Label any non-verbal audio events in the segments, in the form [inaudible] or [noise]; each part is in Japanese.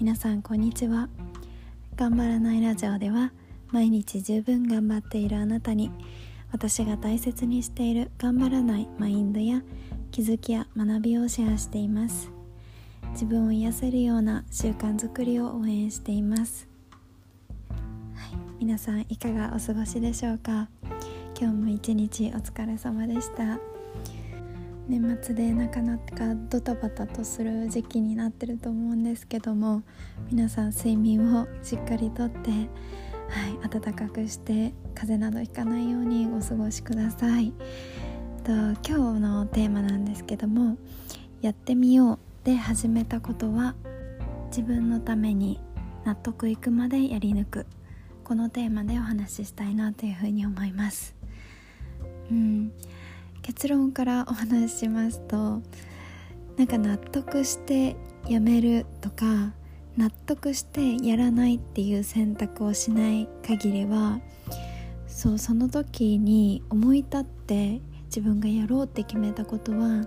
皆さんこんにちは。頑張らないラジオでは毎日十分頑張っているあなたに私が大切にしている頑張らないマインドや気づきや学びをシェアしています。自分を癒せるような習慣づくりを応援しています。はい皆さんいかがお過ごしでしょうか？今日も一日お疲れ様でした。年末でなかなかドタバタとする時期になってると思うんですけども皆さん睡眠をしっかりとって、はい、暖かくして風邪などひかないようにお過ごしください。と今日のテーマなんですけども「やってみよう」で始めたことは自分のために納得いくまでやり抜く。このテーマでお話ししたいなというふうに思います。うん。結論からお話ししますとなんか納得してやめるとか納得してやらないっていう選択をしない限りはそうその時に思い立って自分がやろうって決めたことは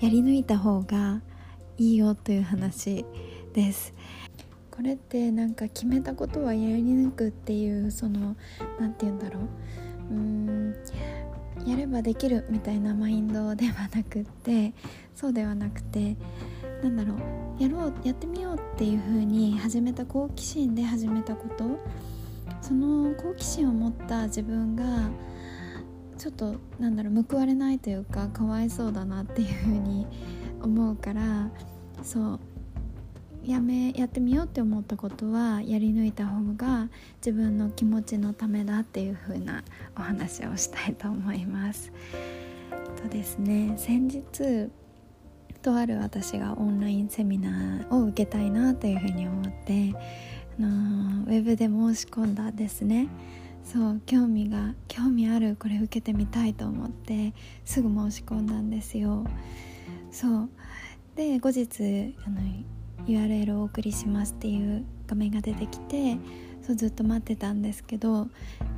やり抜いた方がいいよという話です。これってなんか決めたことはやり抜くっていうその何て言うんだろう。うーんやればできるみたいなマインドではなくってそうではなくてなんだろうやろうやってみようっていう風に始めた好奇心で始めたこと。その好奇心を持った自分がちょっとなんだろう報われないというかかわいそうだなっていう風に思うからそう。やめやってみようって思ったことはやり抜いた方が自分の気持ちのためだっていう風なお話をしたいと思います。[laughs] とですね先日とある私がオンラインセミナーを受けたいなというふうに思って、あのー、ウェブで申し込んだですね。そう興味が興味あるこれ受けてみたいと思ってすぐ申し込んだんですよ。そう。で後日あの URL をお送りしますっていう画面が出てきてそうずっと待ってたんですけど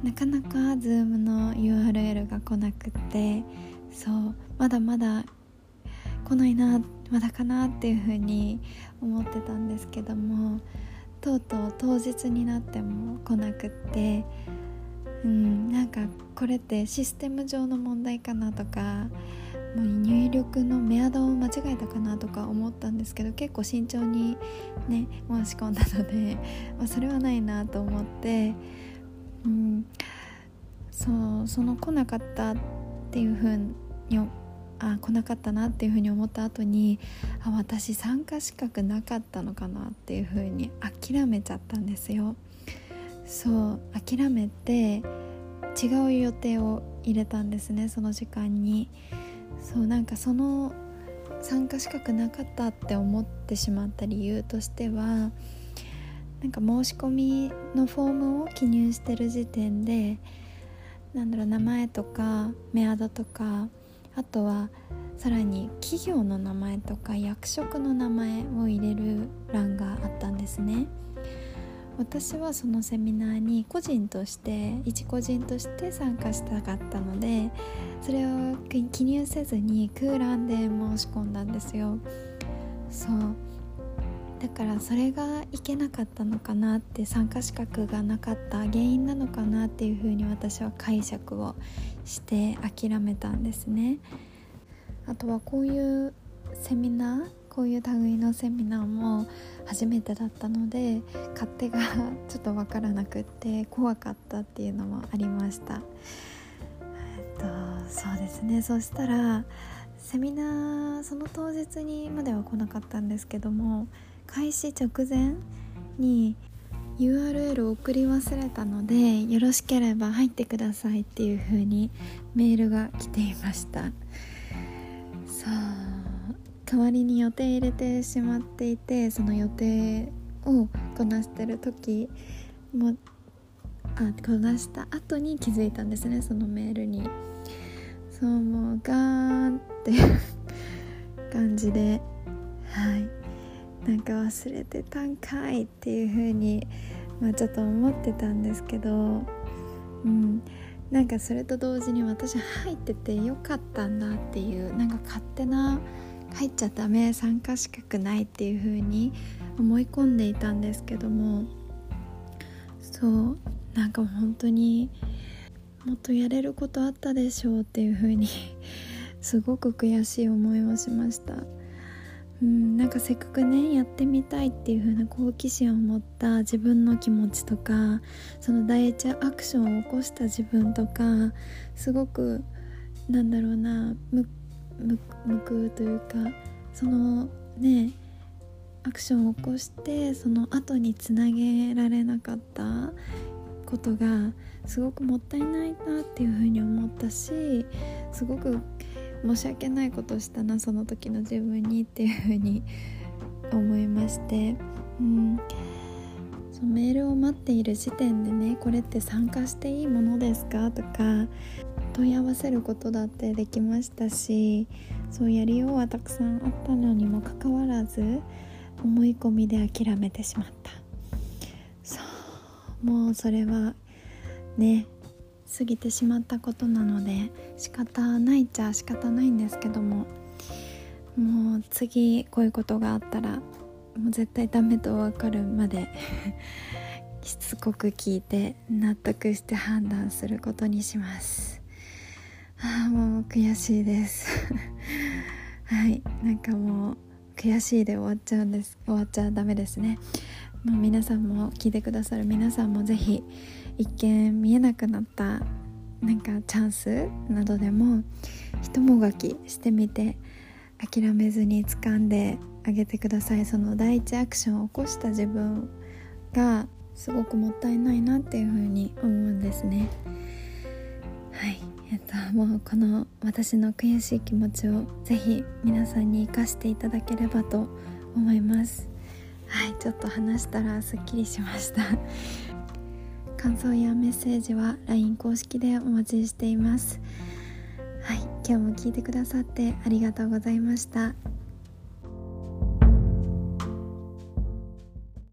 なかなか Zoom の URL が来なくてそうまだまだ来ないなまだかなっていうふうに思ってたんですけどもとうとう当日になっても来なくってうんなんかこれってシステム上の問題かなとかもう入力のメアドを間違えたかなとか思ったんですけど結構慎重にね申し込んだので、[laughs] まあ、それはないなと思って、うん、そうその来なかったっていうふうにあ来なかったなっていうふうに思った後にあ私参加資格なかったのかなっていうふうに諦めちゃったんですよそう諦めて違う予定を入れたんですねその時間に。そうなんかその参加資格なかったって思ってしまった理由としてはなんか申し込みのフォームを記入してる時点でなんだろう名前とかメアドとかあとはさらに企業の名前とか役職の名前を入れる欄があったんですね。私はそのセミナーに個人として一個人として参加したかったのでそれを記入せずに空欄で申し込んだんですよ。そう。だからそれがいけなかったのかなって参加資格がなかった原因なのかなっていうふうに私は解釈をして諦めたんですね。あとはこういうセミナーこういう類のセミナーも初めてだったので勝手が [laughs] ちょっと分からなくって怖かったっていうのもありました。えっとそうですね。そしたらセミナーその当日にまでは来なかったんですけども開始直前に URL を送り忘れたのでよろしければ入ってくださいっていう風にメールが来ていました。さあ代わりに予定入れてしまっていてその予定をこなしてる時もあこなした後に気づいたんですねそのメールに。そうもうガーンっていう感じではい。なんか忘れてたんかいっていう風にまあちょっと思ってたんですけどうん。なんかそれと同時に私入っててよかったんだっていうなんか勝手な入っちゃダメ参加資格ないっていう風に思い込んでいたんですけどもそうなんか本当にもっとやれることあったでしょうっていう風にすごく悔しい思いをしました。うんなんかせっかくねやってみたいっていう風な好奇心を持った自分の気持ちとかその第一アクションを起こした自分とかすごくなんだろうなむむくというかそのねアクションを起こしてその後につなげられなかったことがすごくもったいないなっていうふうに思ったしすごく申し訳ないことしたなその時の自分にっていうふうに思いまして、うん、そのメールを待っている時点でねこれって参加していいものですか？とか問い合わせることだってできましたしそうやりようはたくさんあったのにもかかわらず思い込みで諦めてしまった。そうもうそれはね過ぎてしまったことなので仕方ないっちゃ仕方ないんですけどももう次こういうことがあったらもう絶対ダメと分かるまで [laughs] しつこく聞いて納得して判断することにします。ああもう悔しいです。[laughs] はいなんかもう悔しいで終わっちゃうんです終わっちゃダメですね。もう皆さんも聞いてくださる皆さんもぜひ一見見えなくなったなんかチャンスなどでも一もがきしてみて諦めずに掴んであげてください。その第一アクションを起こした自分がすごくもったいないなっていうふうに思うんですね。はい。えっともうこの私の悔しい気持ちをぜひ皆さんに生かしていただければと思います。はいちょっと話したらすっきりしました。[laughs] 感想やメッセージは LINE 公式でお待ちしています。はい今日も聞いてくださってありがとうございました。